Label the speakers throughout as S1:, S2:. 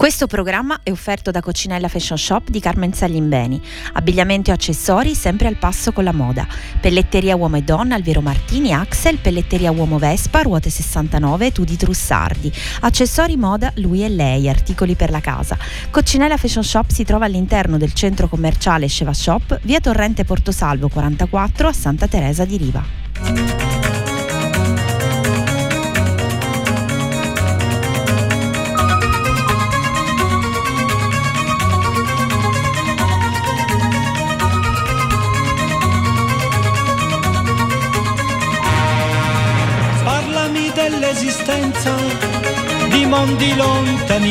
S1: Questo programma è offerto da Coccinella Fashion Shop di Carmen Saglimbeni. Abbigliamento e accessori sempre al passo con la moda. Pelletteria uomo e donna Alvero Martini Axel, pelletteria uomo Vespa, ruote 69, Tudi Trussardi. Accessori moda lui e lei, articoli per la casa. Coccinella Fashion Shop si trova all'interno del centro commerciale Sceva Shop, via Torrente Portosalvo 44 a Santa Teresa di Riva.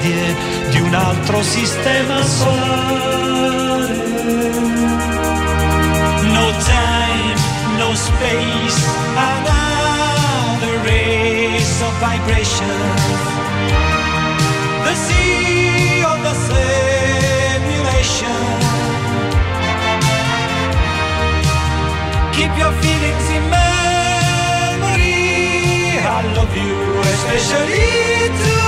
S2: avanguardie di un altro sistema solare. No time, no space, another race of vibration. The sea of the simulation. Keep your feelings in memory. I love you, especially too.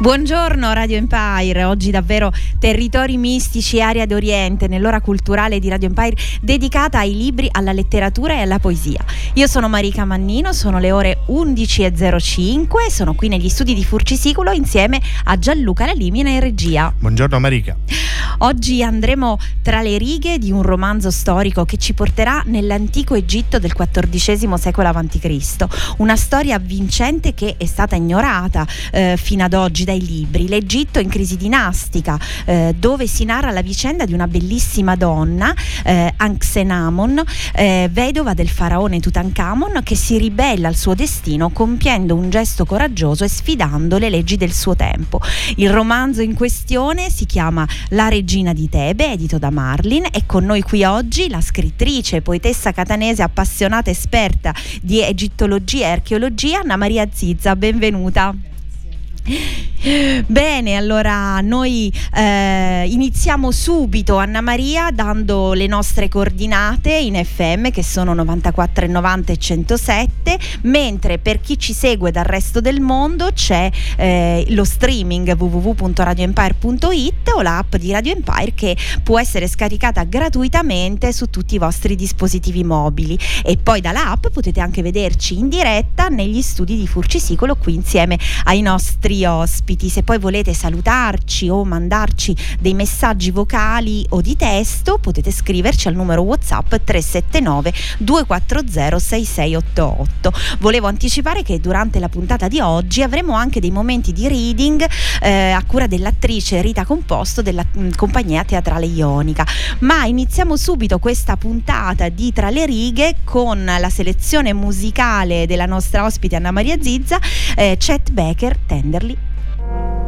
S1: Buongiorno Radio Empire, oggi davvero territori mistici, area d'Oriente, nell'ora culturale di Radio Empire dedicata ai libri, alla letteratura e alla poesia. Io sono Marica Mannino, sono le ore 11.05 e sono qui negli studi di Furcisicolo insieme a Gianluca Lalimina in regia.
S3: Buongiorno Marica.
S1: Oggi andremo tra le righe di un romanzo storico che ci porterà nell'antico Egitto del XIV secolo a.C., una storia avvincente che è stata ignorata eh, fino ad oggi dai libri, l'Egitto in crisi dinastica, eh, dove si narra la vicenda di una bellissima donna, eh, Anxenamon, eh, vedova del faraone Tutankhamon, che si ribella al suo destino compiendo un gesto coraggioso e sfidando le leggi del suo tempo. Il romanzo in questione si chiama La regina di Tebe, edito da Marlin, e con noi qui oggi la scrittrice, poetessa catanese appassionata esperta di egittologia e archeologia, Anna Maria Zizza. Benvenuta. Bene, allora noi eh, iniziamo subito Anna Maria dando le nostre coordinate in FM che sono 94 90 e 107, mentre per chi ci segue dal resto del mondo c'è eh, lo streaming www.radioempire.it o l'app di Radio Empire che può essere scaricata gratuitamente su tutti i vostri dispositivi mobili. E poi dall'app potete anche vederci in diretta negli studi di Furcisicolo qui insieme ai nostri ospiti ospiti, se poi volete salutarci o mandarci dei messaggi vocali o di testo, potete scriverci al numero WhatsApp 379 240 6688. Volevo anticipare che durante la puntata di oggi avremo anche dei momenti di reading eh, a cura dell'attrice Rita Composto della mh, mm, compagnia teatrale Ionica. Ma iniziamo subito questa puntata di Tra le righe con la selezione musicale della nostra ospite Anna Maria Zizza, eh, Chet Baker, Tenderly thank you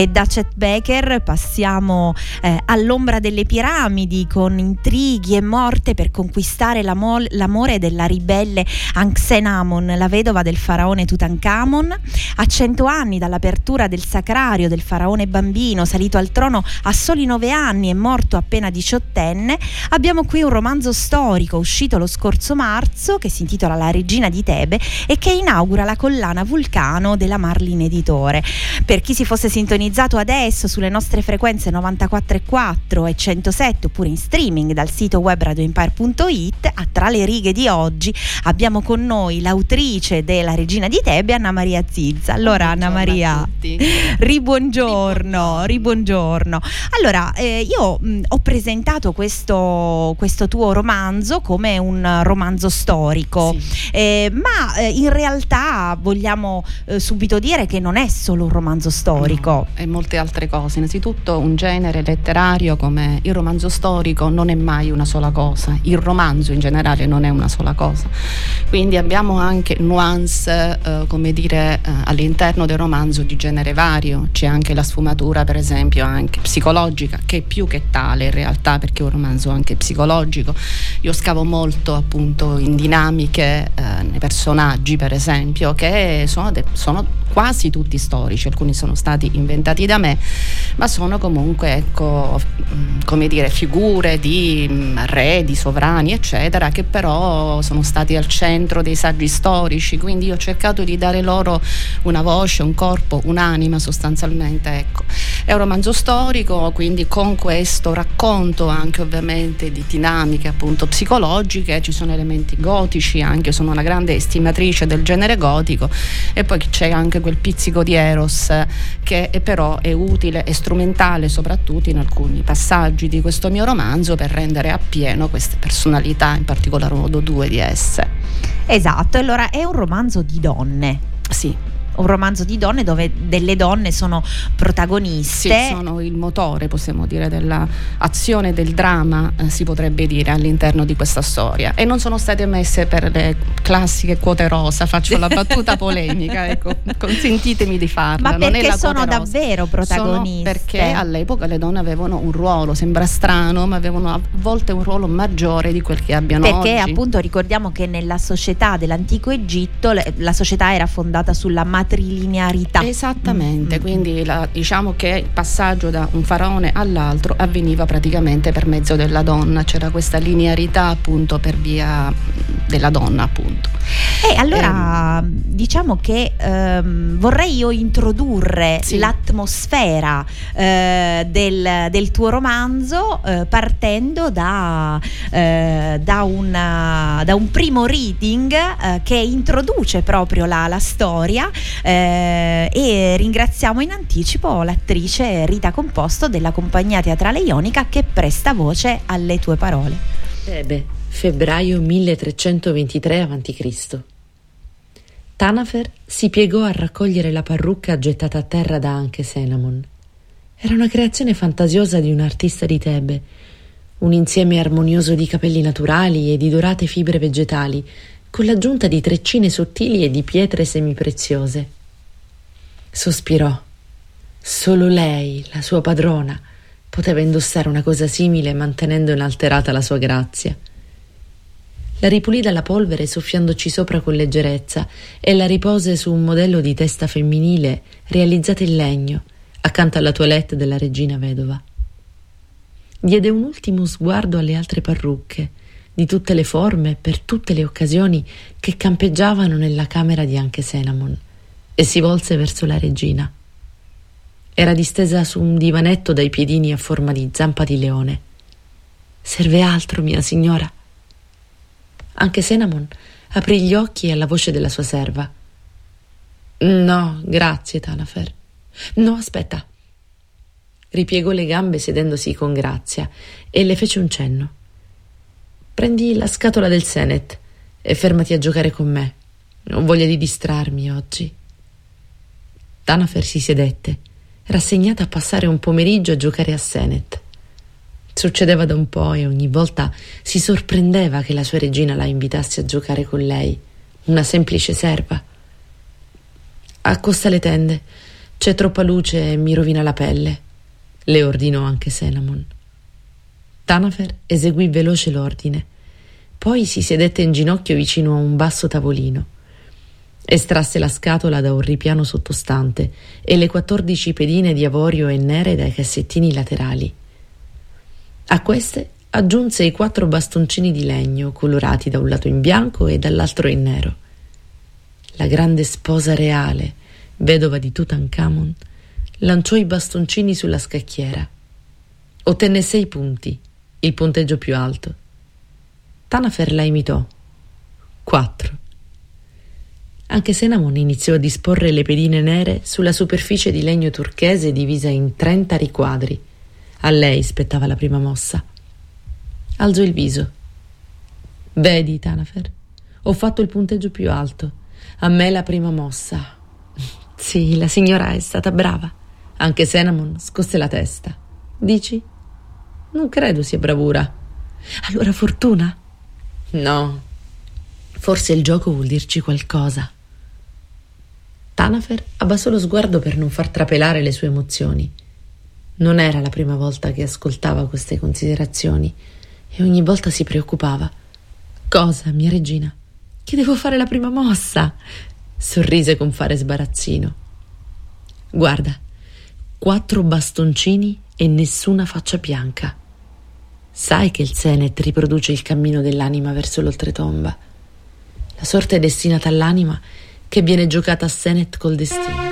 S1: E da Chet Baker passiamo eh, all'ombra delle piramidi con intrighi e morte per conquistare l'amo- l'amore della ribelle Anxenamon, la vedova del faraone Tutankhamon. A cento anni dall'apertura del sacrario del faraone bambino, salito al trono a soli nove anni e morto appena diciottenne, abbiamo qui un romanzo storico uscito lo scorso marzo che si intitola La regina di Tebe e che inaugura la collana Vulcano della Marlin Editore. Per chi si fosse sintonizzato sintonizzato adesso sulle nostre frequenze 94.4 e 107 oppure in streaming dal sito web radioempire.it, a tra le righe di oggi abbiamo con noi l'autrice della Regina di Tebe, Anna Maria Zilza. Allora Anna Maria, ribuongiorno, ribuongiorno. Allora, eh, io mh, ho presentato questo, questo, tuo romanzo come un romanzo storico, sì. eh, ma eh, in realtà vogliamo eh, subito dire che non è solo un romanzo storico.
S4: No e molte altre cose. Innanzitutto un genere letterario come il romanzo storico non è mai una sola cosa, il romanzo in generale non è una sola cosa. Quindi abbiamo anche nuance, eh, come dire, eh, all'interno del romanzo di genere vario, c'è anche la sfumatura per esempio anche psicologica, che è più che tale in realtà perché è un romanzo anche psicologico. Io scavo molto appunto in dinamiche eh, nei personaggi per esempio che sono, de- sono quasi tutti storici, alcuni sono stati inventati da me, ma sono comunque ecco, mm, come dire, figure di mm, re, di sovrani, eccetera, che però sono stati al centro dei saggi storici, quindi io ho cercato di dare loro una voce, un corpo, un'anima sostanzialmente. Ecco. È un romanzo storico, quindi con questo racconto anche ovviamente di dinamiche appunto psicologiche, ci sono elementi gotici, anche sono una grande estimatrice del genere gotico e poi c'è anche quel pizzico di Eros che è però è utile e strumentale soprattutto in alcuni passaggi di questo mio romanzo per rendere appieno queste personalità, in particolar modo due di esse.
S1: Esatto, allora è un romanzo di donne.
S4: Sì.
S1: Un romanzo di donne dove delle donne sono protagoniste.
S4: Sì, sono il motore, possiamo dire, dell'azione del dramma, eh, si potrebbe dire, all'interno di questa storia. E non sono state messe per le classiche quote rosa, faccio la battuta polemica, ecco, consentitemi di farla.
S1: Ma perché sono davvero protagoniste?
S4: Sono perché all'epoca le donne avevano un ruolo, sembra strano, ma avevano a volte un ruolo maggiore di quel che abbiano
S1: perché,
S4: oggi.
S1: Perché appunto ricordiamo che nella società dell'antico Egitto la società era fondata sulla matrilinearità.
S4: Esattamente, mm-hmm. quindi la, diciamo che il passaggio da un faraone all'altro avveniva praticamente per mezzo della donna, c'era questa linearità appunto per via della donna appunto.
S1: E allora eh, diciamo che ehm, vorrei io introdurre sì. l'atmosfera eh, del, del, tuo romanzo eh, partendo da, eh, da, una, da, un primo reading eh, che introduce proprio la, la storia eh, e ringraziamo in anticipo l'attrice Rita Composto della compagnia teatrale Ionica che presta voce alle tue parole.
S5: Tebe, febbraio 1323 a.C. Tanafer si piegò a raccogliere la parrucca gettata a terra da Anche Senamon. Era una creazione fantasiosa di un artista di Tebe, un insieme armonioso di capelli naturali e di dorate fibre vegetali, con l'aggiunta di treccine sottili e di pietre semipreziose. Sospirò. Solo lei, la sua padrona, poteva indossare una cosa simile mantenendo inalterata la sua grazia. La ripulì dalla polvere soffiandoci sopra con leggerezza e la ripose su un modello di testa femminile realizzata in legno, accanto alla toilette della regina vedova. Diede un ultimo sguardo alle altre parrucche, di tutte le forme, per tutte le occasioni, che campeggiavano nella camera di Anche Senamon, e si volse verso la regina. Era distesa su un divanetto dai piedini a forma di zampa di leone. Serve altro, mia signora? Anche Senamon aprì gli occhi alla voce della sua serva. No, grazie, Tanafer. No, aspetta. Ripiegò le gambe sedendosi con grazia e le fece un cenno. Prendi la scatola del Senet e fermati a giocare con me. Non voglia di distrarmi oggi. Tanafer si sedette, rassegnata a passare un pomeriggio a giocare a Senet. Succedeva da un po' e ogni volta si sorprendeva che la sua regina la invitasse a giocare con lei, una semplice serva. Accosta le tende, c'è troppa luce e mi rovina la pelle, le ordinò anche Senamon. Tanafer eseguì veloce l'ordine, poi si sedette in ginocchio vicino a un basso tavolino. Estrasse la scatola da un ripiano sottostante e le quattordici pedine di avorio e nere dai cassettini laterali. A queste aggiunse i quattro bastoncini di legno colorati da un lato in bianco e dall'altro in nero. La grande sposa reale, vedova di Tutankhamon, lanciò i bastoncini sulla scacchiera. Ottenne sei punti, il punteggio più alto. Tanafer la imitò. Quattro. Anche Senamon iniziò a disporre le pedine nere sulla superficie di legno turchese divisa in trenta riquadri a lei spettava la prima mossa. Alzò il viso. Vedi, Tanafer, ho fatto il punteggio più alto. A me la prima mossa. Sì, la signora è stata brava. Anche Senamon scosse la testa. Dici? Non credo sia bravura. Allora fortuna? No. Forse il gioco vuol dirci qualcosa. Tanafer abbassò lo sguardo per non far trapelare le sue emozioni. Non era la prima volta che ascoltava queste considerazioni e ogni volta si preoccupava. Cosa, mia regina? Che devo fare la prima mossa? Sorrise con fare sbarazzino. Guarda, quattro bastoncini e nessuna faccia bianca. Sai che il Senet riproduce il cammino dell'anima verso l'oltretomba. La sorte è destinata all'anima che viene giocata a Senet col destino.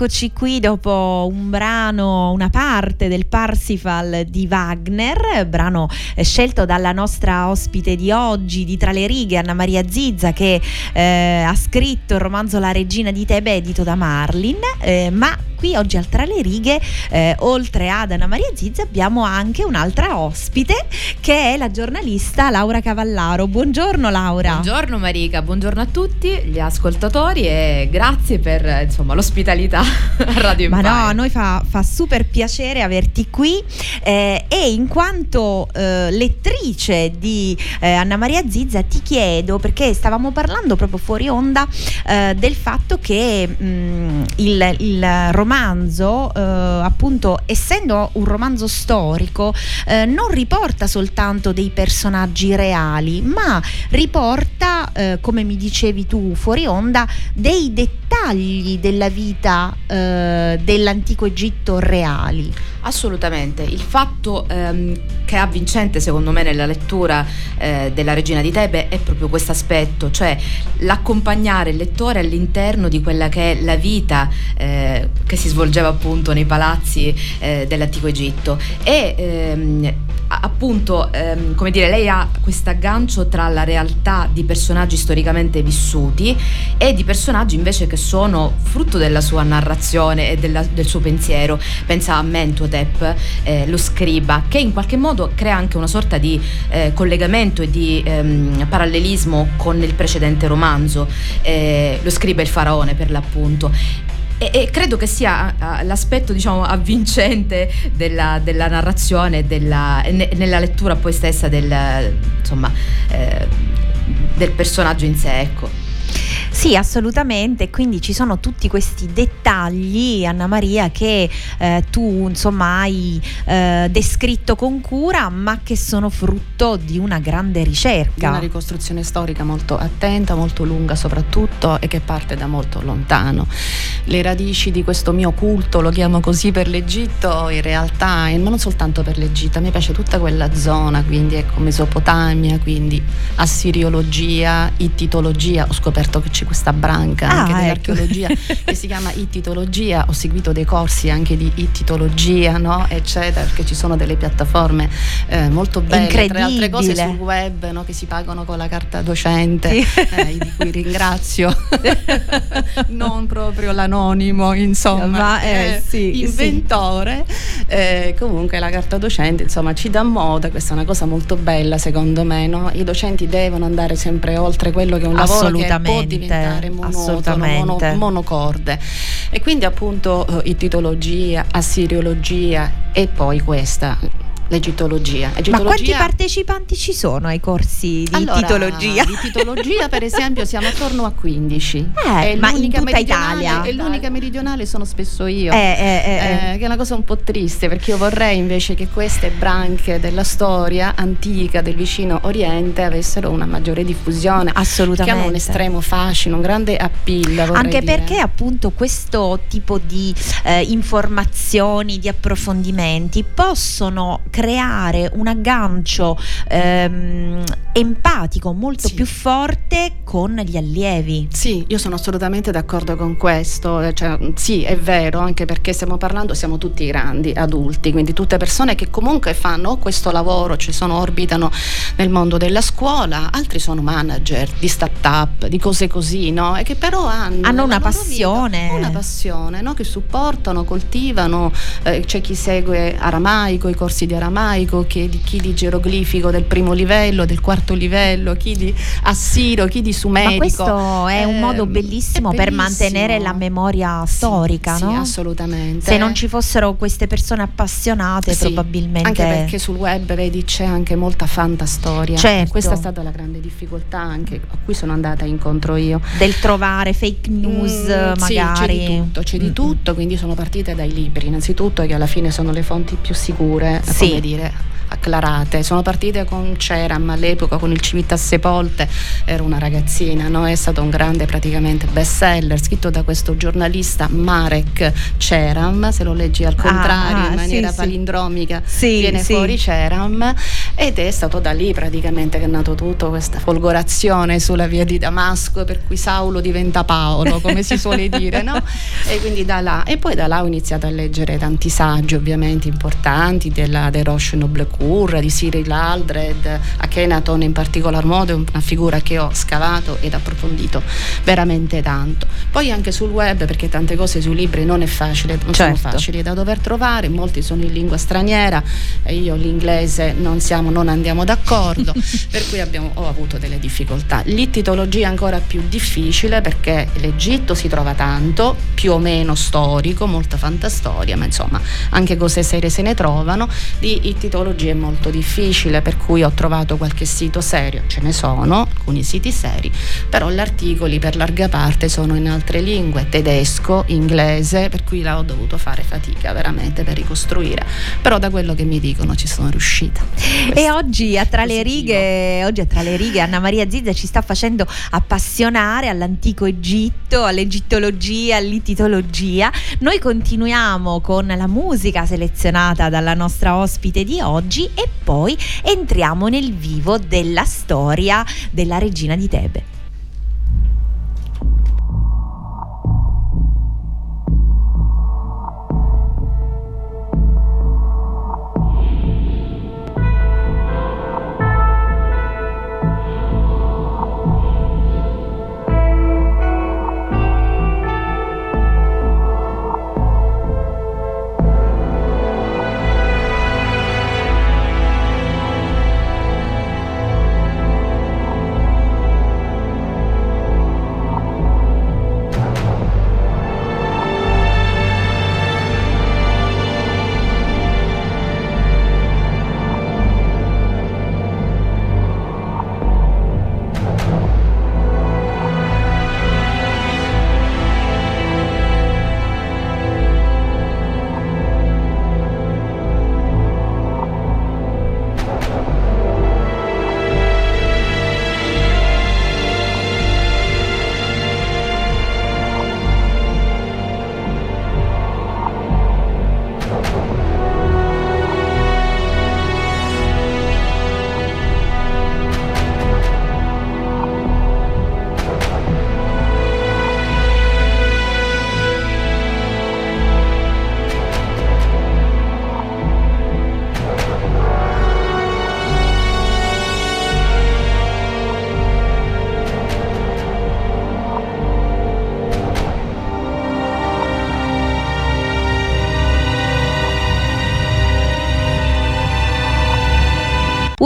S1: Rieccoci qui dopo un brano, una parte del Parsifal di Wagner, brano eh, scelto dalla nostra ospite di oggi, di Tra le righe, Anna Maria Zizza, che eh, ha scritto il romanzo La regina di Tebe, edito da Marlin, eh, ma qui oggi al Tra le righe, eh, oltre ad Anna Maria Zizza, abbiamo anche un'altra ospite che è la giornalista Laura Cavallaro. Buongiorno Laura.
S6: Buongiorno Marica, buongiorno a tutti gli ascoltatori e grazie per insomma, l'ospitalità a Radio Empire.
S1: Ma no, a noi fa, fa super piacere averti qui eh, e in quanto eh, lettrice di eh, Anna Maria Zizza ti chiedo, perché stavamo parlando proprio fuori onda eh, del fatto che mh, il, il romanzo eh, appunto, essendo un romanzo storico, eh, non riporta soltanto dei personaggi reali, ma riporta, come mi dicevi tu fuori onda, dei dettagli della vita eh, dell'antico Egitto reali.
S6: Assolutamente, il fatto ehm, che è avvincente secondo me nella lettura eh, della Regina di Tebe è proprio questo aspetto, cioè l'accompagnare il lettore all'interno di quella che è la vita eh, che si svolgeva appunto nei palazzi eh, dell'antico Egitto. E ehm, appunto ehm, come dire lei ha questo aggancio tra la realtà di personaggi storicamente vissuti e di personaggi invece che sono frutto della sua narrazione e della, del suo pensiero. Pensa a Mentuhotep eh, lo scriba che in qualche modo crea anche una sorta di eh, collegamento e di ehm, parallelismo con il precedente romanzo eh, lo scriba il faraone per l'appunto e, e, credo che sia l'aspetto diciamo avvincente della, della narrazione della, ne, nella lettura poi stessa del, insomma, eh, del personaggio in sé ecco.
S1: Sì, assolutamente, quindi ci sono tutti questi dettagli, Anna Maria, che eh, tu insomma hai eh, descritto con cura, ma che sono frutto di una grande ricerca.
S4: Una ricostruzione storica molto attenta, molto lunga soprattutto e che parte da molto lontano. Le radici di questo mio culto, lo chiamo così per l'Egitto, in realtà, ma non soltanto per l'Egitto, a me piace tutta quella zona, quindi ecco Mesopotamia, quindi assiriologia, ittitologia, ho scoperto che c'è questa branca ah, anche ecco. dell'archeologia che si chiama ittitologia, ho seguito dei corsi anche di ittitologia, no? eccetera, perché ci sono delle piattaforme eh, molto belle, tra altre cose sul web no? che si pagano con la carta docente, sì. eh, di cui ringrazio, non proprio l'anonimo, insomma, Ma, eh, eh, sì, inventore, sì. Eh, comunque la carta docente insomma ci dà moda, questa è una cosa molto bella secondo me, no? i docenti devono andare sempre oltre quello che è un lavoro che può diventare monotono, mono, monocorde. E quindi appunto eh, titologia, assiriologia e poi questa l'egittologia.
S1: Ma quanti partecipanti ci sono ai corsi di allora, titologia?
S4: Di titologia, per esempio, siamo attorno a 15.
S1: Eh, ma in tutta Italia.
S4: E l'unica meridionale sono spesso io. Eh, eh, eh, eh, che è una cosa un po' triste, perché io vorrei invece che queste branche della storia antica del vicino Oriente avessero una maggiore diffusione.
S1: Assolutamente.
S4: Che hanno un estremo fascino, un grande appeal.
S1: Anche
S4: dire.
S1: perché appunto questo tipo di eh, informazioni, di approfondimenti possono creare creare un aggancio ehm, empatico molto sì. più forte con gli allievi.
S4: Sì, io sono assolutamente d'accordo con questo, eh, cioè, sì è vero, anche perché stiamo parlando, siamo tutti grandi, adulti, quindi tutte persone che comunque fanno questo lavoro, cioè sono, orbitano nel mondo della scuola, altri sono manager di start-up, di cose così, no? E che però hanno,
S1: hanno una passione.
S4: Vita, una passione, no? Che supportano, coltivano, eh, c'è chi segue aramaico, i corsi di aramaico, aramaico, chi di, chi di geroglifico del primo livello, del quarto livello, chi di assiro, chi di sumerico. Ma
S1: questo è un modo ehm, bellissimo, bellissimo, per mantenere la memoria storica,
S4: sì,
S1: no?
S4: Sì, assolutamente.
S1: Se non ci fossero queste persone appassionate, sì, probabilmente.
S4: Anche perché sul web, vedi, c'è anche molta fantastoria.
S1: Certo.
S4: Questa è stata la grande difficoltà anche a cui sono andata incontro io.
S1: Del trovare fake news, mm, magari.
S4: Sì, c'è di tutto, c'è di tutto, quindi sono partite dai libri, innanzitutto che alla fine sono le fonti più sicure. Sì dire acclarate. Sono partite con Ceram all'epoca, con il Civitas Sepolte, ero una ragazzina, no? è stato un grande praticamente best seller scritto da questo giornalista Marek Ceram, se lo leggi al contrario ah, in maniera sì, palindromica sì. viene sì. fuori Ceram ed è stato da lì praticamente che è nato tutto questa folgorazione sulla via di Damasco per cui Saulo diventa Paolo come si suole dire no? e quindi da là e poi da là ho iniziato a leggere tanti saggi ovviamente importanti della De Roche Noblecourt di Cyril Aldred Akhenaton in particolar modo è una figura che ho scavato ed approfondito veramente tanto poi anche sul web perché tante cose sui libri non è facile non certo. sono facili da dover trovare molti sono in lingua straniera e io l'inglese non siamo non andiamo d'accordo per cui abbiamo, ho avuto delle difficoltà l'ittitologia è ancora più difficile perché l'Egitto si trova tanto più o meno storico molta fantastoria ma insomma anche cose serie se ne trovano di ittitologia è molto difficile per cui ho trovato qualche sito serio ce ne sono alcuni siti seri però gli articoli per larga parte sono in altre lingue tedesco inglese per cui là ho dovuto fare fatica veramente per ricostruire. Però da quello che mi dicono ci sono riuscita.
S1: E oggi a tra le righe oggi a tra le righe Anna Maria Zizza ci sta facendo appassionare all'antico Egitto all'egittologia all'ittitologia noi continuiamo con la musica selezionata dalla nostra ospite di oggi e poi entriamo nel vivo della storia della regina di Tebe.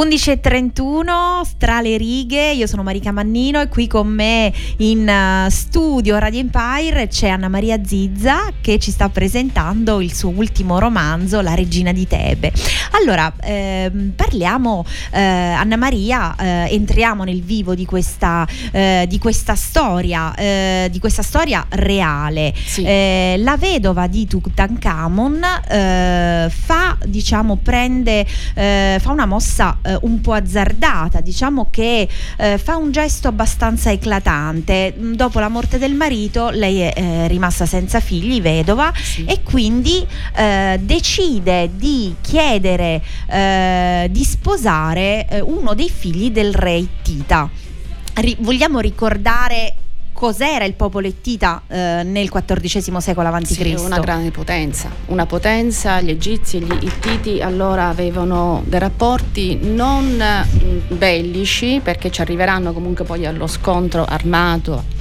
S1: 11.31 tra le righe, io sono Marica Mannino e qui con me in uh, studio Radio Empire c'è Anna Maria Zizza che ci sta presentando il suo ultimo romanzo La regina di Tebe. Allora, ehm, parliamo eh, Anna Maria, eh, entriamo nel vivo di questa, eh, di questa storia, eh, di questa storia reale. Sì. Eh, la vedova di Tutankhamon eh, fa, diciamo, prende, fa una mossa un po' azzardata, diciamo che fa un gesto abbastanza eclatante. Dopo la morte del marito lei è rimasta senza figli, vedova, sì. e quindi decide di chiedere eh, di sposare eh, uno dei figli del re Ittita. Ri- vogliamo ricordare cos'era il popolo Ittita eh, nel XIV secolo a.C.? Sì,
S4: una grande potenza, una potenza, gli egizi e gli Ittiti allora avevano dei rapporti non mm, bellici perché ci arriveranno comunque poi allo scontro armato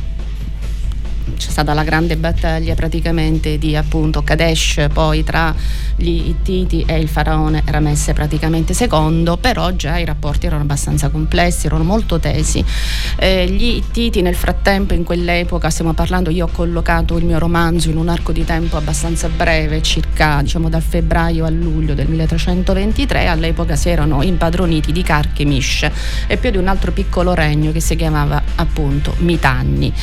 S4: c'è stata la grande battaglia praticamente di appunto Kadesh poi tra gli Ittiti e il faraone Ramesse praticamente secondo però già i rapporti erano abbastanza complessi erano molto tesi. Eh, gli Ittiti nel frattempo in quell'epoca stiamo parlando io ho collocato il mio romanzo in un arco di tempo abbastanza breve circa diciamo dal febbraio a luglio del 1323 all'epoca si erano impadroniti di Carchemish e più di un altro piccolo regno che si chiamava appunto Mitanni.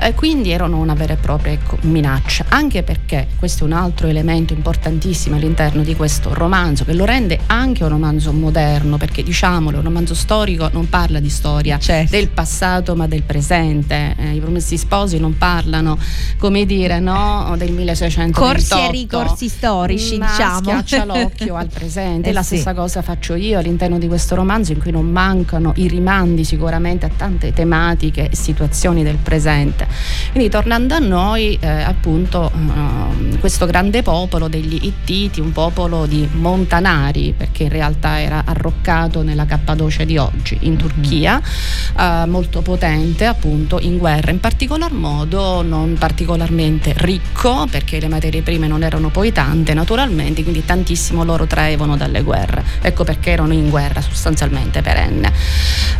S4: Eh, quindi erano una vera e propria ecco, minaccia, anche perché questo è un altro elemento importantissimo all'interno di questo romanzo che lo rende anche un romanzo moderno, perché diciamolo, un romanzo storico non parla di storia certo. del passato ma del presente. Eh, I promessi sposi non parlano, come dire, no, del 1600.
S1: Corsi e ricorsi storici,
S4: ma
S1: diciamo.
S4: schiaccia l'occhio al presente. Eh, la sì. stessa cosa faccio io all'interno di questo romanzo in cui non mancano i rimandi sicuramente a tante tematiche e situazioni del presente. Quindi tornando a noi, eh, appunto, uh, questo grande popolo degli Ittiti, un popolo di montanari, perché in realtà era arroccato nella Cappadocia di oggi, in Turchia, uh, molto potente appunto in guerra, in particolar modo non particolarmente ricco, perché le materie prime non erano poi tante naturalmente, quindi tantissimo loro traevano dalle guerre. Ecco perché erano in guerra sostanzialmente perenne.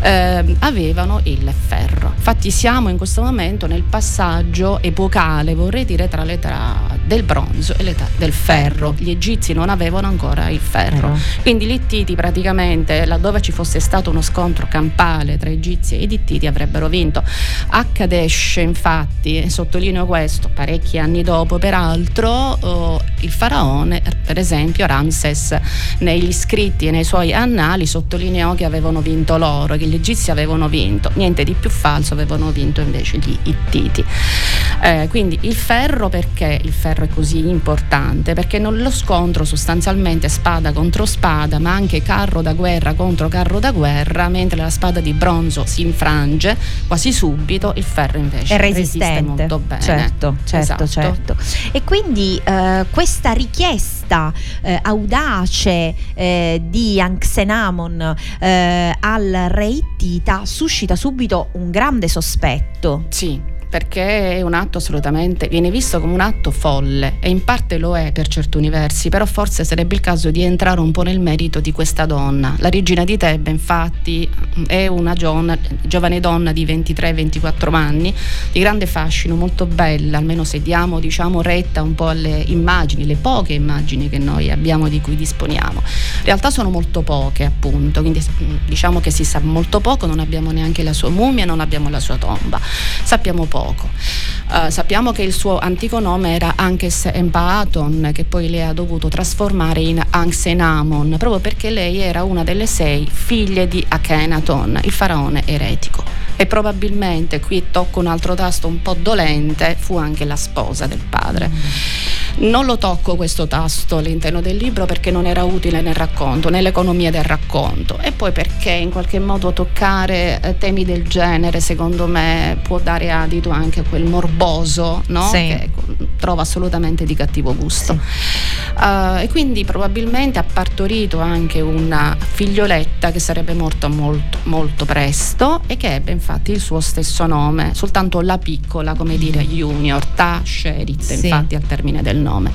S4: Eh, avevano il ferro. Infatti siamo in questo momento nel passaggio epocale, vorrei dire, tra l'età del bronzo e l'età del ferro. Gli egizi non avevano ancora il ferro. Quindi gli Ittiti praticamente, laddove ci fosse stato uno scontro campale tra egizi e Ittiti, avrebbero vinto. A Kadesh, infatti, e sottolineo questo, parecchi anni dopo, peraltro, oh, il faraone, per esempio Ramses, negli scritti e nei suoi annali sottolineò che avevano vinto loro, che gli egizi avevano vinto. Niente di più falso, avevano vinto invece gli Ittiti. Eh, quindi il ferro perché il ferro è così importante? Perché nello scontro sostanzialmente spada contro spada, ma anche carro da guerra contro carro da guerra, mentre la spada di bronzo si infrange quasi subito, il ferro invece
S1: è resistente.
S4: resiste molto bene.
S1: Certo, certo, esatto. certo. E quindi eh, questa richiesta eh, audace eh, di Anxenamon eh, al re Ittita suscita subito un grande sospetto.
S4: Sì perché è un atto assolutamente, viene visto come un atto folle e in parte lo è per certi universi, però forse sarebbe il caso di entrare un po' nel merito di questa donna. La regina di Tebbe infatti è una giovane, giovane donna di 23-24 anni, di grande fascino, molto bella, almeno se diamo diciamo, retta un po' alle immagini, le poche immagini che noi abbiamo di cui disponiamo. In realtà sono molto poche appunto, quindi diciamo che si sa molto poco, non abbiamo neanche la sua mummia, non abbiamo la sua tomba, sappiamo poco poco. Uh, sappiamo che il suo antico nome era Anches Empaaton, che poi lei ha dovuto trasformare in Anxenamon, proprio perché lei era una delle sei figlie di Akhenaton, il faraone eretico. E probabilmente, qui tocco un altro tasto un po' dolente, fu anche la sposa del padre. Non lo tocco questo tasto all'interno del libro perché non era utile nel racconto, nell'economia del racconto e poi perché in qualche modo toccare eh, temi del genere secondo me può dare adito anche a quel morboso no? sì. che trovo assolutamente di cattivo gusto. Sì. Uh, e quindi probabilmente ha partorito anche una figlioletta che sarebbe morta molto, molto presto e che ebbe infatti il suo stesso nome, soltanto la piccola, come dire, junior, Ta Sherit, sì. infatti al termine del nome.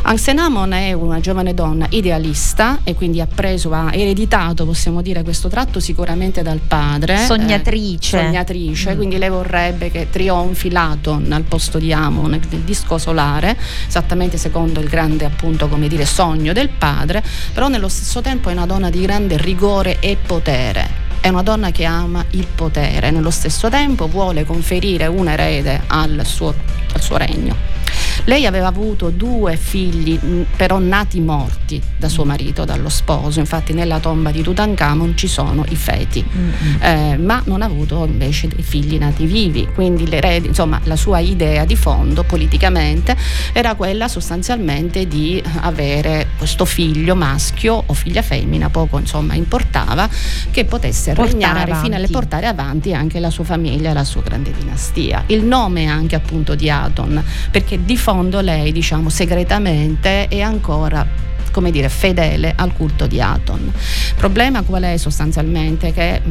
S4: Anxenamon è una giovane donna idealista e quindi ha preso, ha ereditato, possiamo dire, questo tratto sicuramente dal padre.
S1: Sognatrice.
S4: Eh, sognatrice, mm. quindi lei vorrebbe che trionfi Laton al posto di Amon nel disco solare, esattamente secondo il grande appunto, come dire, sogno del padre, però nello stesso tempo è una donna di grande rigore e potere è una donna che ama il potere, nello stesso tempo vuole conferire un erede al suo, al suo regno. Lei aveva avuto due figli, però nati morti da suo marito, dallo sposo. Infatti, nella tomba di Tutankhamon ci sono i feti, mm-hmm. eh, ma non ha avuto invece dei figli nati vivi. Quindi, insomma, la sua idea di fondo politicamente era quella sostanzialmente di avere questo figlio maschio o figlia femmina, poco insomma importava, che potesse portare regnare avanti. fino a portare avanti anche la sua famiglia la sua grande dinastia. Il nome anche appunto di Aton, perché di fondo lei, diciamo, segretamente è ancora come dire, fedele al culto di Aton. Il problema qual è sostanzialmente? Che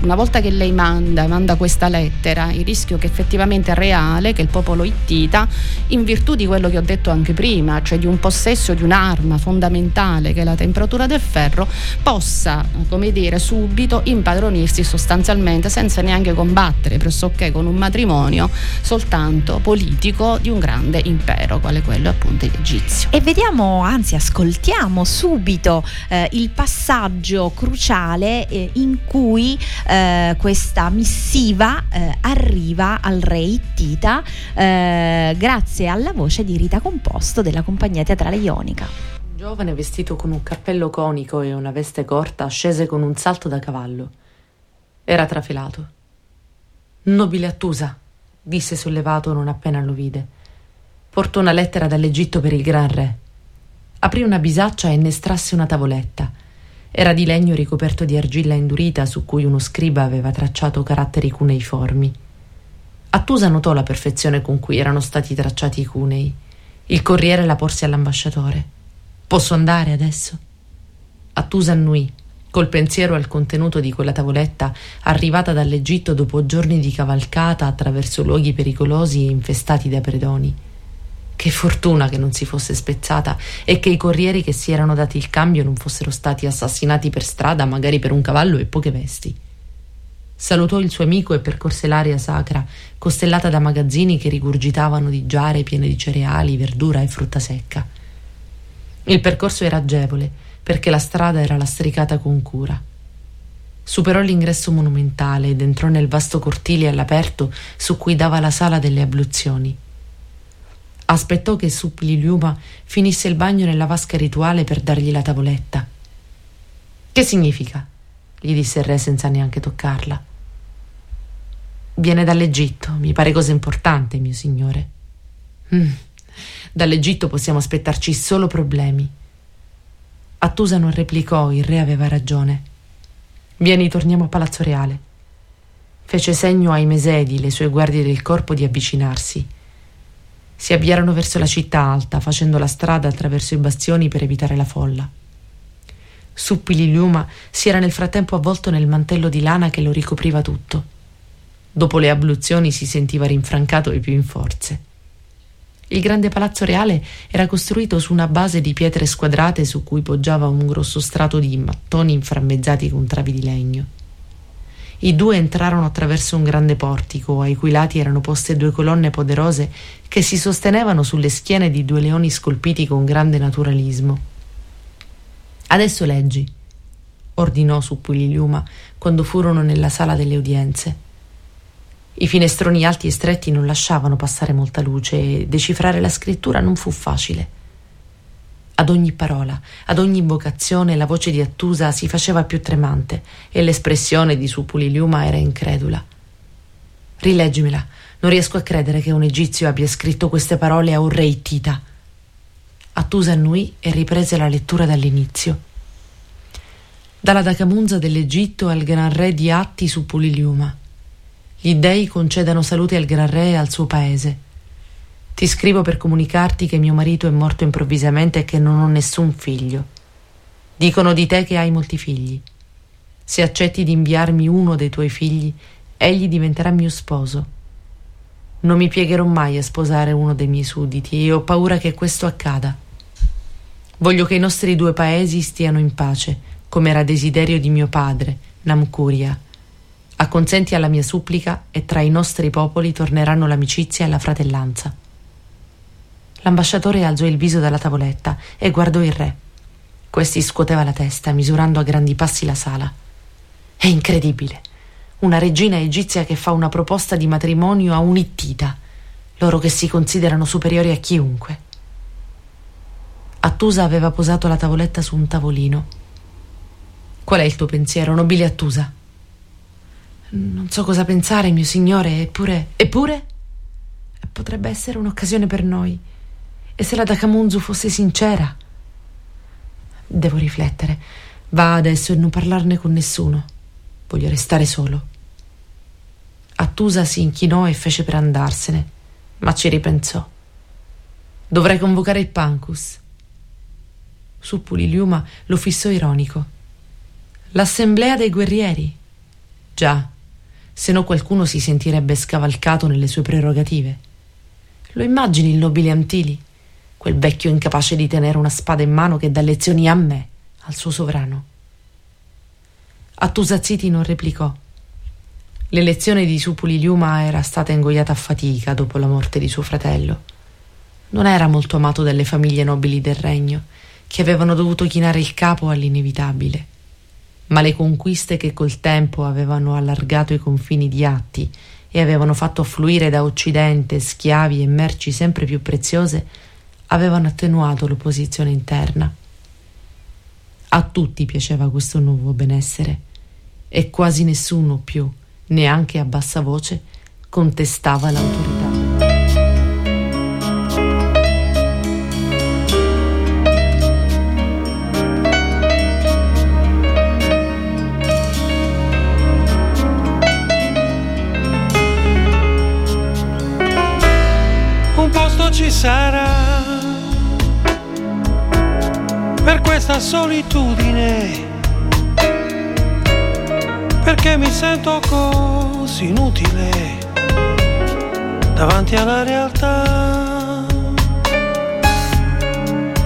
S4: una volta che lei manda, manda questa lettera, il rischio che effettivamente è reale, che il popolo ittita, in virtù di quello che ho detto anche prima, cioè di un possesso di un'arma fondamentale che è la temperatura del ferro, possa, come dire, subito impadronirsi sostanzialmente senza neanche combattere pressoché con un matrimonio soltanto politico di un grande impero, quale quello appunto egizio.
S1: E vediamo, anzi ascoltiamo iniziamo subito eh, il passaggio cruciale eh, in cui eh, questa missiva eh, arriva al re Ittita eh, grazie alla voce di Rita Composto della compagnia teatrale ionica.
S5: Un giovane vestito con un cappello conico e una veste corta scese con un salto da cavallo. Era trafelato. Nobile Attusa, disse sollevato non appena lo vide. Portò una lettera dall'Egitto per il gran re. Aprì una bisaccia e ne estrasse una tavoletta. Era di legno ricoperto di argilla indurita su cui uno scriba aveva tracciato caratteri cuneiformi. Attusa notò la perfezione con cui erano stati tracciati i cunei. Il corriere la porse all'ambasciatore. Posso andare adesso? Attusa annui col pensiero al contenuto di quella tavoletta arrivata dall'Egitto dopo giorni di cavalcata attraverso luoghi pericolosi e infestati da predoni. Che fortuna che non si fosse spezzata e che i corrieri che si erano dati il cambio non fossero stati assassinati per strada, magari per un cavallo e poche vesti. Salutò il suo amico e percorse l'area sacra, costellata da magazzini che rigurgitavano di giare piene di cereali, verdura e frutta secca. Il percorso era agevole perché la strada era lastricata con cura. Superò l'ingresso monumentale ed entrò nel vasto cortile all'aperto su cui dava la sala delle abluzioni. Aspettò che Suppliliuma finisse il bagno nella vasca rituale per dargli la tavoletta. Che significa? gli disse il re senza neanche toccarla. Viene dall'Egitto, mi pare cosa importante, mio signore. Mm. Dall'Egitto possiamo aspettarci solo problemi. Attusa non replicò, il re aveva ragione. Vieni, torniamo a Palazzo Reale. Fece segno ai mesedi, le sue guardie del corpo, di avvicinarsi. Si avviarono verso la città alta, facendo la strada attraverso i bastioni per evitare la folla. Suppililiuma si era nel frattempo avvolto nel mantello di lana che lo ricopriva tutto. Dopo le abluzioni si sentiva rinfrancato e più in forze. Il grande palazzo reale era costruito su una base di pietre squadrate su cui poggiava un grosso strato di mattoni inframmezzati con travi di legno. I due entrarono attraverso un grande portico, ai cui lati erano poste due colonne poderose che si sostenevano sulle schiene di due leoni scolpiti con grande naturalismo. Adesso leggi, ordinò su Pugliliuma quando furono nella sala delle udienze. I finestroni alti e stretti non lasciavano passare molta luce e decifrare la scrittura non fu facile. Ad ogni parola, ad ogni invocazione, la voce di Attusa si faceva più tremante e l'espressione di Supuliliuma era incredula. Rileggimela, non riesco a credere che un egizio abbia scritto queste parole a un re ittita. Attusa annui e riprese la lettura dall'inizio. Dalla Dacamunza dell'Egitto al gran re di Atti Supuliliuma gli dei concedano salute al gran re e al suo paese. Ti scrivo per comunicarti che mio marito è morto improvvisamente e che non ho nessun figlio. Dicono di te che hai molti figli. Se accetti di inviarmi uno dei tuoi figli, egli diventerà mio sposo. Non mi piegherò mai a sposare uno dei miei sudditi e ho paura che questo accada. Voglio che i nostri due paesi stiano in pace, come era desiderio di mio padre, Namcuria Acconsenti alla mia supplica e tra i nostri popoli torneranno l'amicizia e la fratellanza. L'ambasciatore alzò il viso dalla tavoletta e guardò il re. Questi scuoteva la testa, misurando a grandi passi la sala. È incredibile. Una regina egizia che fa una proposta di matrimonio a un ittita, loro che si considerano superiori a chiunque. Attusa aveva posato la tavoletta su un tavolino. Qual è il tuo pensiero, nobile Attusa? Non so cosa pensare, mio signore, eppure. Eppure? Potrebbe essere un'occasione per noi. E se la Dakamunzu fosse sincera? Devo riflettere. Va adesso e non parlarne con nessuno. Voglio restare solo. Attusa si inchinò e fece per andarsene, ma ci ripensò. Dovrei convocare il Pancus. Suppuliliuma lo fissò ironico. L'assemblea dei guerrieri? Già, se no qualcuno si sentirebbe scavalcato nelle sue prerogative. Lo immagini il nobile Antili, quel vecchio incapace di tenere una spada in mano che dà lezioni a me, al suo sovrano. Attusazziti non replicò. L'elezione di Supuliliuma era stata ingoiata a fatica dopo la morte di suo fratello. Non era molto amato dalle famiglie nobili del regno, che avevano dovuto chinare il capo all'inevitabile, ma le conquiste che col tempo avevano allargato i confini di atti e avevano fatto affluire da Occidente schiavi e merci sempre più preziose, avevano attenuato l'opposizione interna. A tutti piaceva questo nuovo benessere e quasi nessuno più, neanche a bassa voce, contestava l'autorità.
S7: Questa solitudine, perché mi sento così inutile davanti alla realtà.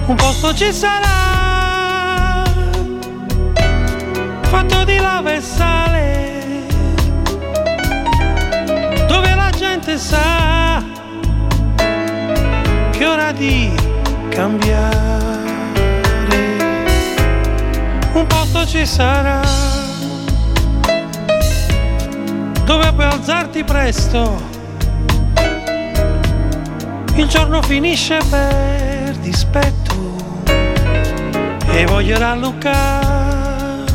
S7: Un posto ci sarà, fatto di lava e sale, dove la gente sa che ora di cambiare. Un posto ci sarà dove puoi alzarti presto. Il giorno finisce per dispetto e voglio rallucare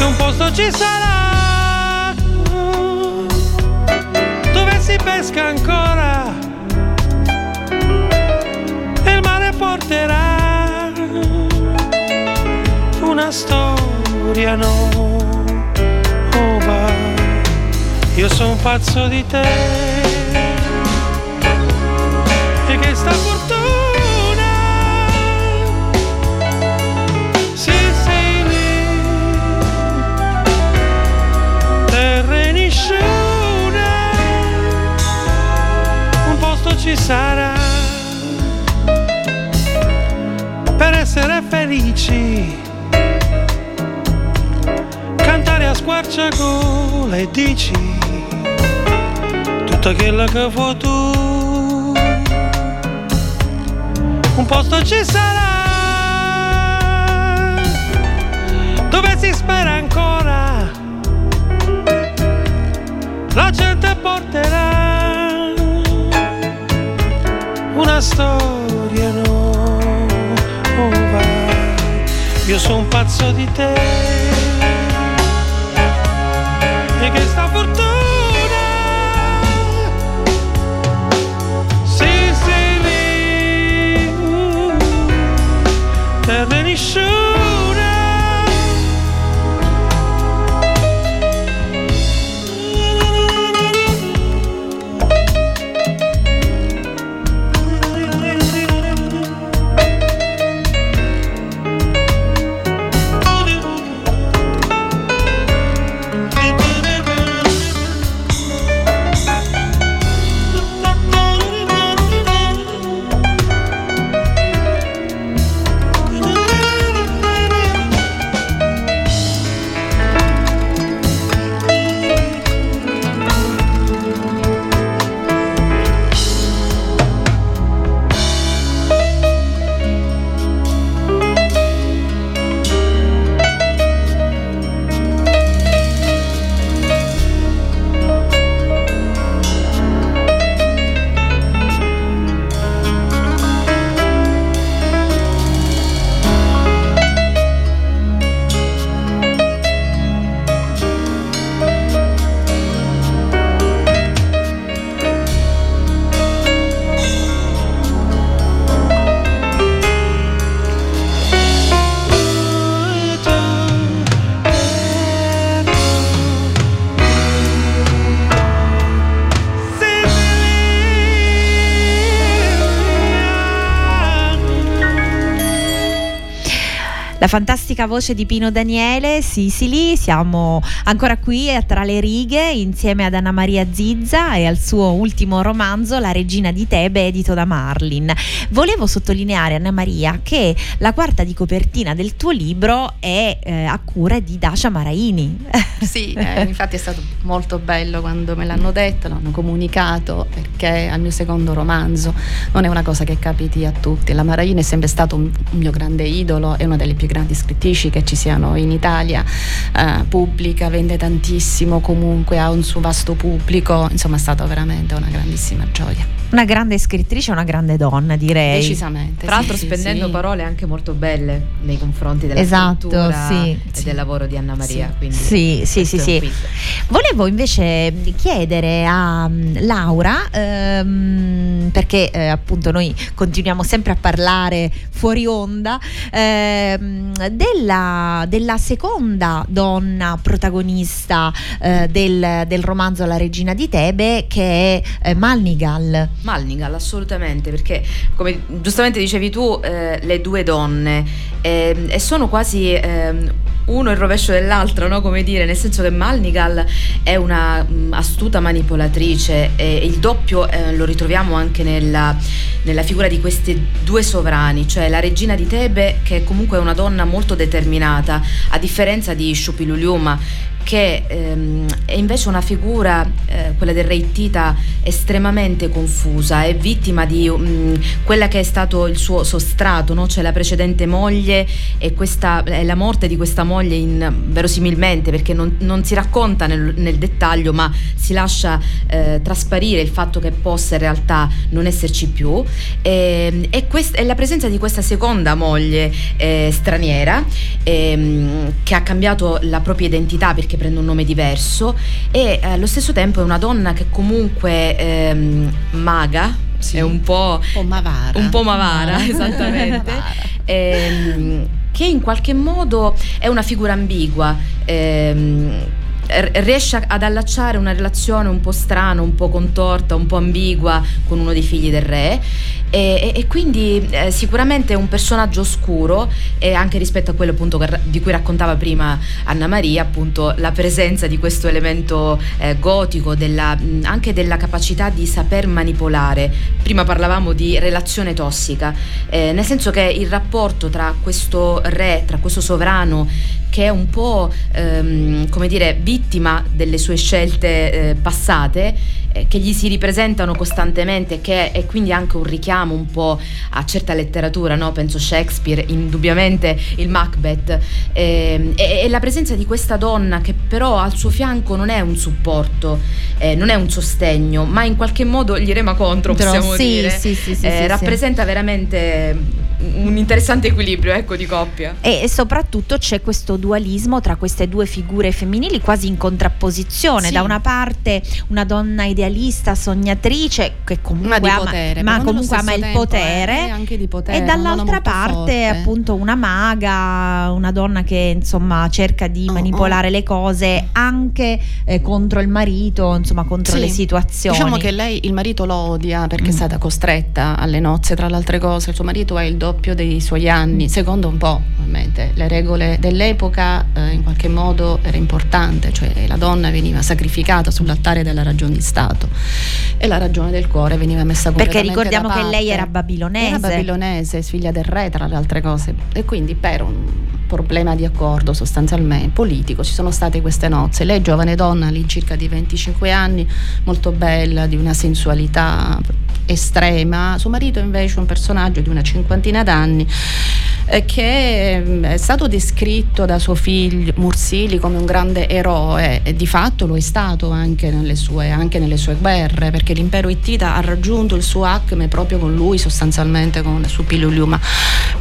S7: un posto ci sarà dove si pesca ancora porterà una storia nuova. Io sono pazzo di te e che sta fortuna si sei lì terra nessuno un posto ci sarà essere felici, squarciagola e dici tutto quello che vuoi tu. Un posto ci sarà dove si spera ancora, la gente porterà una storia nuova io sono pazzo di te che sta fortuna
S1: La fantastica voce di Pino Daniele, Sicily, siamo ancora qui tra le righe insieme ad Anna Maria Zizza e al suo ultimo romanzo La regina di Tebe edito da Marlin. Volevo sottolineare Anna Maria che la quarta di copertina del tuo libro è eh, a cura di Dacia Maraini.
S4: Sì, eh, infatti è stato molto bello quando me l'hanno detto, l'hanno comunicato perché al mio secondo romanzo non è una cosa che capiti a tutti. La Maraini è sempre stato un mio grande idolo, è una delle più grandi scrittrici che ci siano in Italia, eh, pubblica, vende tantissimo, comunque ha un suo vasto pubblico, insomma è stata veramente una grandissima gioia.
S1: Una grande scrittrice, una grande donna, direi.
S4: Decisamente.
S6: Tra l'altro
S4: sì,
S6: spendendo
S4: sì.
S6: parole anche molto belle nei confronti della
S1: Esatto, sì.
S6: e del lavoro di Anna Maria.
S4: Sì.
S1: Sì, sì, sì. Volevo invece chiedere a mm, Laura, ehm, perché eh, appunto noi continuiamo sempre a parlare fuori onda, ehm, della, della seconda donna protagonista eh, del, del romanzo La regina di Tebe, che è eh, Malnigal.
S6: Malnigal, assolutamente, perché come giustamente dicevi tu, eh, le due donne ehm, e sono quasi ehm, uno il rovescio dell'altro, no? come dire, nel senso che Malnigal è una mh, astuta manipolatrice e il doppio eh, lo ritroviamo anche nella, nella figura di questi due sovrani, cioè la regina di Tebe che comunque è una donna molto determinata, a differenza di Shupiluliuma che ehm, è invece una figura, eh, quella del re Ittita, estremamente confusa, è vittima di mm, quella che è stato il suo sostrato, no? cioè la precedente moglie e questa, la morte di questa moglie in, verosimilmente, perché non, non si racconta nel, nel dettaglio, ma si lascia eh, trasparire il fatto che possa in realtà non esserci più. E, e, quest- e la presenza di questa seconda moglie eh, straniera ehm, che ha cambiato la propria identità perché prende un nome diverso e eh, allo stesso tempo è una donna che comunque ehm, maga,
S4: Sì.
S6: è un po',
S4: Un po' Mavara.
S6: un po' Mavara, esattamente, ehm, che in qualche modo è una figura ambigua. ehm, riesce ad allacciare una relazione un po' strana, un po' contorta, un po' ambigua con uno dei figli del re e, e- quindi eh, sicuramente è un personaggio oscuro e anche rispetto a quello appunto di cui raccontava prima Anna Maria, appunto la presenza di questo elemento eh, gotico, della- anche della capacità di saper manipolare. Prima parlavamo di relazione tossica, eh, nel senso che il rapporto tra questo re, tra questo sovrano che è un po' ehm, come dire vittima delle sue scelte eh, passate eh, che gli si ripresentano costantemente che è quindi anche un richiamo un po' a certa letteratura no? penso Shakespeare indubbiamente il Macbeth ehm, e, e la presenza di questa donna che però al suo fianco non è un supporto eh, non è un sostegno ma in qualche modo gli rema contro
S1: Però
S6: possiamo
S1: sì,
S6: dire
S1: sì, sì,
S6: Eh,
S1: sì, sì.
S6: rappresenta veramente un interessante equilibrio ecco di coppia
S1: E, e soprattutto c'è questo dualismo tra queste due figure femminili quasi in contrapposizione.
S4: Sì.
S1: Da una parte una donna idealista, sognatrice, che comunque
S4: Ma
S1: ama,
S4: potere,
S1: ma comunque ama
S4: stesso
S1: il
S4: tempo,
S1: potere.
S4: eh, anche di potere,
S1: e dall'altra parte
S4: forte.
S1: appunto una maga, una donna che insomma cerca di
S4: Oh,
S1: manipolare le cose anche eh, contro il marito, insomma contro
S4: Sì.
S1: le situazioni.
S4: Diciamo che lei il marito lo odia perché
S1: Mm.
S4: è stata costretta alle nozze, tra le altre cose. Il suo marito ha il doppio dei suoi anni, secondo un po' ovviamente le regole dell'epoca, eh, in qualche modo era importante, cioè la donna veniva sacrificata sull'altare della ragione di Stato e la ragione del cuore veniva messa
S1: Perché
S4: completamente
S1: ricordiamo
S4: da
S1: che lei era babilonese.
S4: Era babilonese, figlia del re, tra le altre cose. E quindi per un problema di accordo sostanzialmente politico ci sono state queste nozze. Lei, giovane donna, all'incirca di 25 anni, molto bella, di una sensualità estrema. Suo marito invece un personaggio di una cinquantina d'anni eh, che mm, è stato descritto da suo figlio Mursili come un grande eroe e di fatto lo è stato anche nelle sue, anche nelle sue guerre perché l'impero ittita ha raggiunto il suo acme proprio con lui sostanzialmente con su Piluliuma.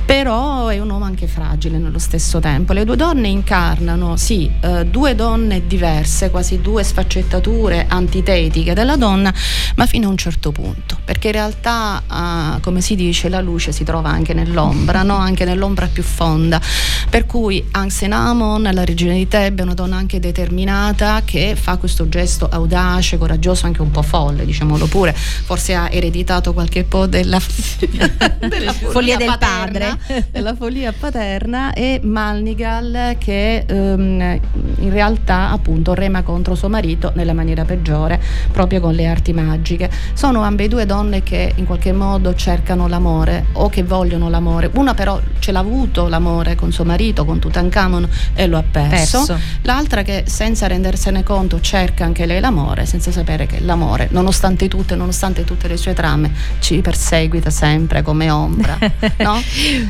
S4: Però è un uomo anche fragile nello stesso tempo. Le due donne incarnano sì eh, due donne diverse quasi due sfaccettature antitetiche della donna ma fino a un certo punto. Perché in realtà ah, come si dice la luce si trova anche nell'ombra no? anche nell'ombra più fonda. Per cui Anxenamon, la regina di Tebe, è una donna anche determinata che fa questo gesto audace, coraggioso, anche un po' folle, diciamolo pure. Forse ha ereditato qualche po' della,
S1: della follia del
S4: paterna, padre, della follia paterna e Malnigal che um, in realtà appunto rema contro suo marito nella maniera peggiore, proprio con le arti magiche. Sono ambedue donne che in qualche modo cercano l'amore o che vogliono l'amore. Una però ce l'ha avuto l'amore con suo marito, con Tutankhamon e lo ha perso. perso. L'altra che senza rendersene conto cerca anche lei l'amore, senza sapere che l'amore, nonostante tutte, nonostante tutte le sue trame, ci perseguita sempre come ombra. no?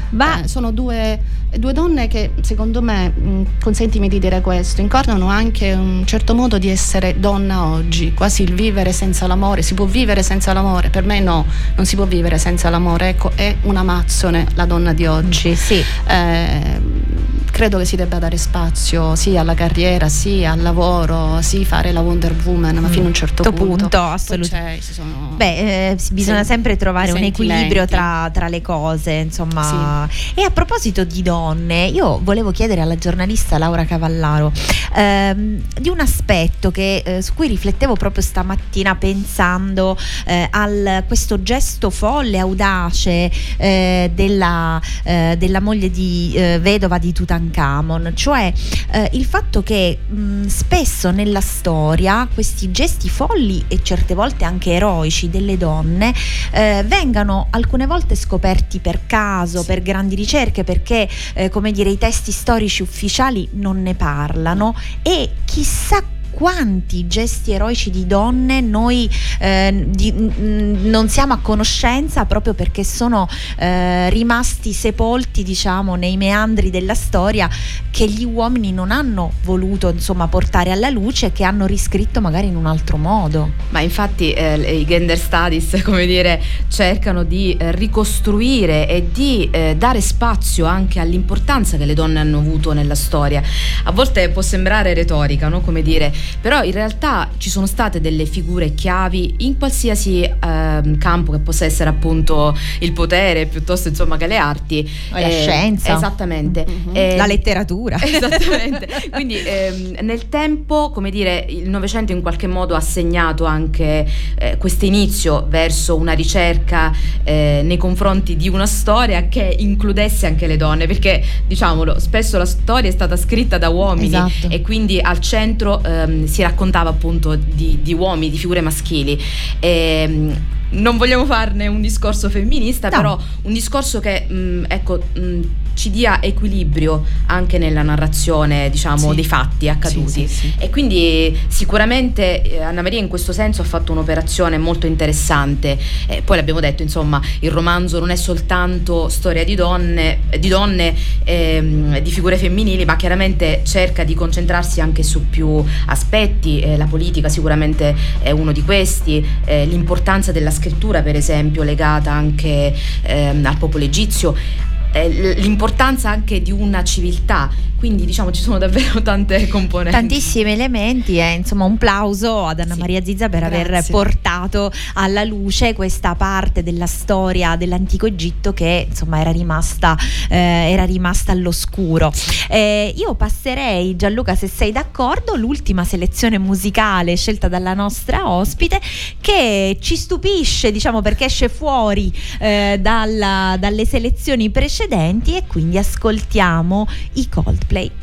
S4: Ma eh, sono due, due, donne che secondo me, mh, consentimi di dire questo, incarnano anche un certo modo di essere donna oggi, quasi il vivere senza l'amore. Si può vivere senza l'amore? Per me no, non si può vivere senza l'amore. Ecco, è una mazzone la donna di oggi. Sì. Eh, credo che si debba dare spazio sia alla carriera, sia al lavoro, sì fare la Wonder Woman, ma mm. fino a un certo punto.
S1: punto assolutamente. Beh, eh, bisogna sen- sempre trovare un equilibrio tra, tra, le cose, insomma. Sì. E a proposito di donne, io volevo chiedere alla giornalista Laura Cavallaro ehm, di un aspetto che, eh, su cui riflettevo proprio stamattina pensando eh, a questo gesto folle, audace eh, della, eh, della, moglie di eh, vedova di Tutankhamon Tutankhamon, cioè eh, il fatto che mh, spesso nella storia questi gesti folli e certe volte anche eroici delle donne eh, vengano alcune volte scoperti per caso, per grandi ricerche, perché eh, come dire i testi storici ufficiali non ne parlano e chissà quanti gesti eroici di donne noi eh, di, non siamo a conoscenza proprio perché sono eh, rimasti sepolti diciamo nei meandri della storia che gli uomini non hanno voluto insomma portare alla luce che hanno riscritto magari in un altro modo
S6: ma infatti eh, i gender studies come dire cercano di eh, ricostruire e di eh, dare spazio anche all'importanza che le donne hanno avuto nella storia a volte può sembrare retorica no? come dire però in realtà ci sono state delle figure chiavi in qualsiasi eh, campo che possa essere appunto il potere piuttosto insomma che le arti.
S1: La eh, scienza.
S6: esattamente.
S1: Mm-hmm. eh, la letteratura.
S6: Esattamente. Quindi ehm, nel tempo come dire il Novecento in qualche modo ha segnato anche eh, questo inizio verso una ricerca eh, nei confronti di una storia che includesse anche le donne. Perché diciamolo spesso la storia è stata scritta da uomini esatto. e quindi al centro ehm, si raccontava appunto di, di uomini, di figure maschili. E, ehm, non vogliamo farne un discorso femminista, no. però un discorso che, mh, mm, ecco, mh, mm, ci dia equilibrio anche nella narrazione, diciamo, sì. dei fatti accaduti. Sì, sì, e quindi sicuramente eh, Anna Maria in questo senso ha fatto un'operazione molto interessante. Eh, poi l'abbiamo detto, insomma, il romanzo non è soltanto storia di donne, di, donne ehm, di figure femminili, ma chiaramente cerca di concentrarsi anche su più aspetti. Eh, la politica sicuramente è uno di questi, eh, l'importanza della scrittura, per esempio, legata anche ehm, al popolo egizio. Eh, l'importanza anche di una civiltà quindi diciamo ci sono davvero tante componenti.
S1: Tantissimi elementi e insomma un plauso ad Anna sì. Maria Zizza per Grazie. aver portato alla luce questa parte della storia dell'antico Egitto che insomma era rimasta, eh, era rimasta all'oscuro. Eh, io passerei Gianluca se sei d'accordo l'ultima selezione musicale scelta dalla nostra ospite che ci stupisce diciamo perché esce fuori eh, dalla, dalle selezioni precedenti e quindi ascoltiamo i Coldplay
S8: display.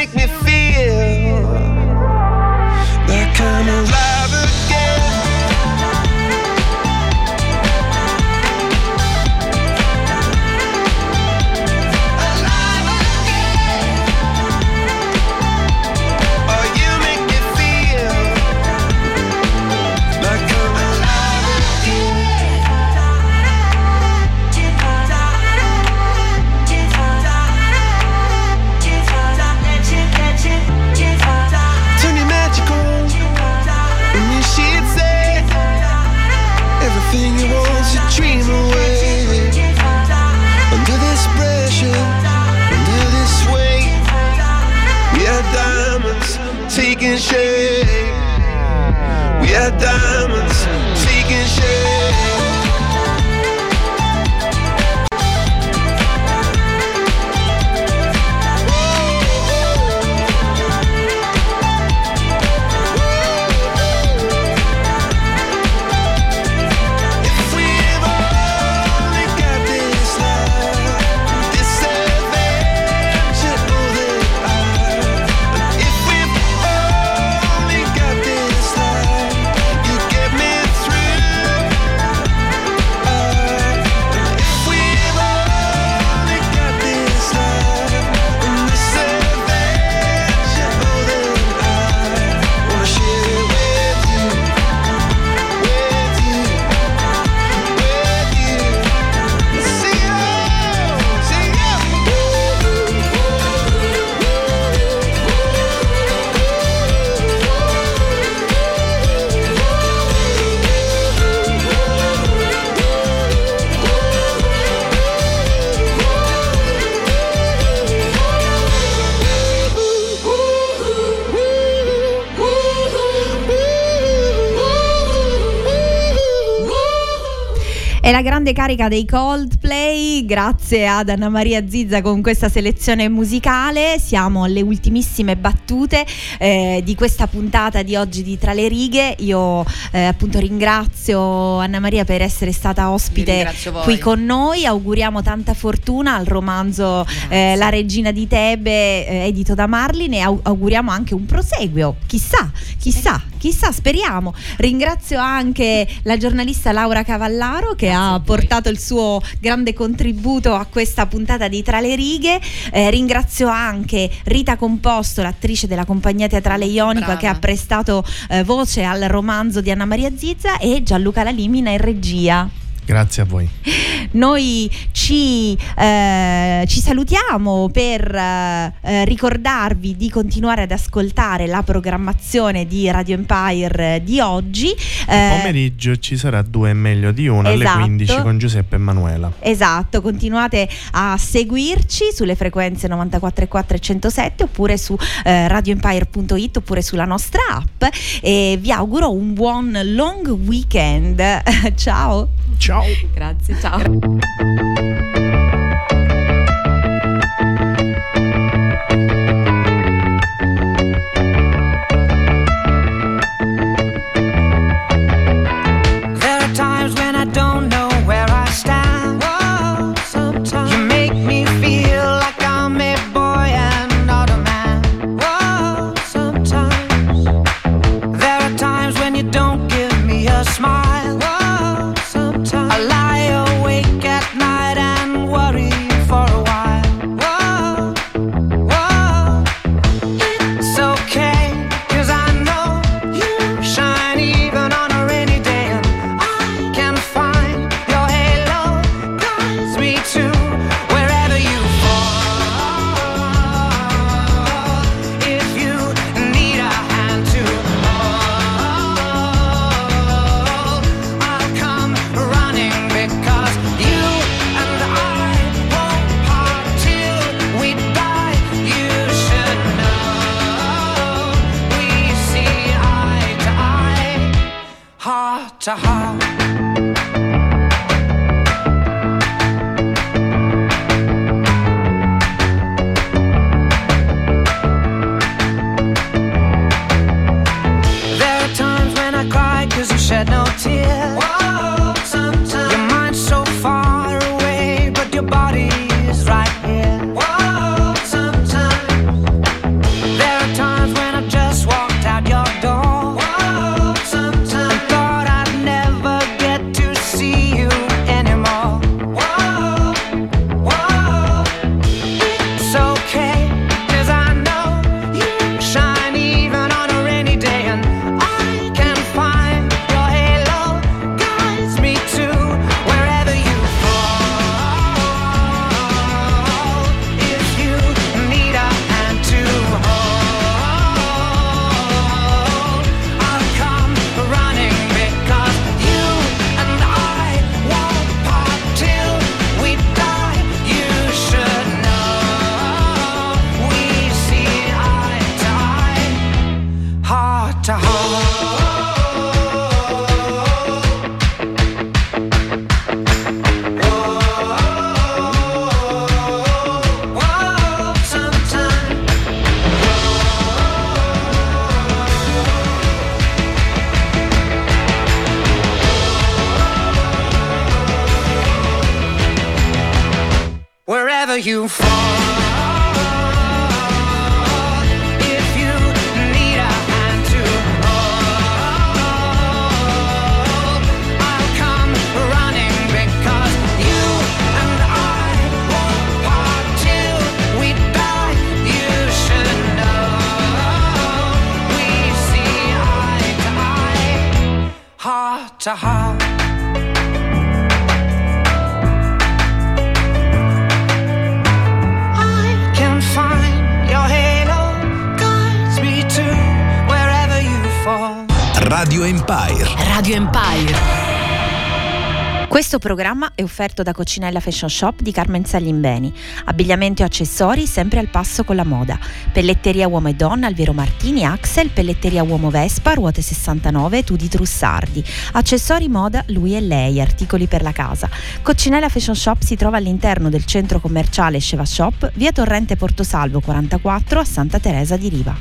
S8: grande carica dei Coldplay, grazie ad Anna Maria Zizza con questa selezione musicale. Siamo alle ultimissime battute eh, di questa puntata di oggi di Tra le righe. Io eh, appunto ringrazio Anna Maria per essere stata ospite qui con noi. Auguriamo tanta fortuna al romanzo eh, La regina di Tebe, eh, edito da Marlin, e au- auguriamo anche un proseguio. Chissà, chissà, chissà, speriamo. Ringrazio anche la giornalista Laura Cavallaro che
S9: Grazie
S8: ha portato il suo grande contributo a questa puntata di Tra le righe. Eh, ringrazio anche Rita Composto, l'attrice della compagnia teatrale Ionica
S9: Brava.
S8: che ha prestato eh, voce al romanzo di Anna Maria Zizza e Gianluca Lalimina in regia.
S3: Grazie a voi.
S8: Noi ci, eh, ci salutiamo per eh, eh, ricordarvi di continuare ad ascoltare la programmazione di Radio Empire di oggi. Eh,
S3: Pomeriggio ci sarà due meglio di una
S8: Esatto.
S3: alle 15 con Giuseppe e Manuela.
S8: Esatto, continuate a seguirci sulle frequenze 94.4 e 107 oppure su eh, radioempire.it oppure sulla nostra app e vi auguro un buon long weekend. Ciao!
S3: Ciao.
S9: Grazie, ciao.
S1: Programma è offerto da Coccinella Fashion Shop di Carmen Saglimbeni. Abbigliamento e accessori sempre al passo con la moda. Pelletteria uomo e donna Alvero Martini Axel, pelletteria uomo Vespa, ruote 69, Tudi Trussardi. Accessori moda lui e lei, articoli per la casa. Coccinella Fashion Shop si trova all'interno del centro commerciale Sceva Shop, via Torrente Portosalvo 44 a Santa Teresa di Riva.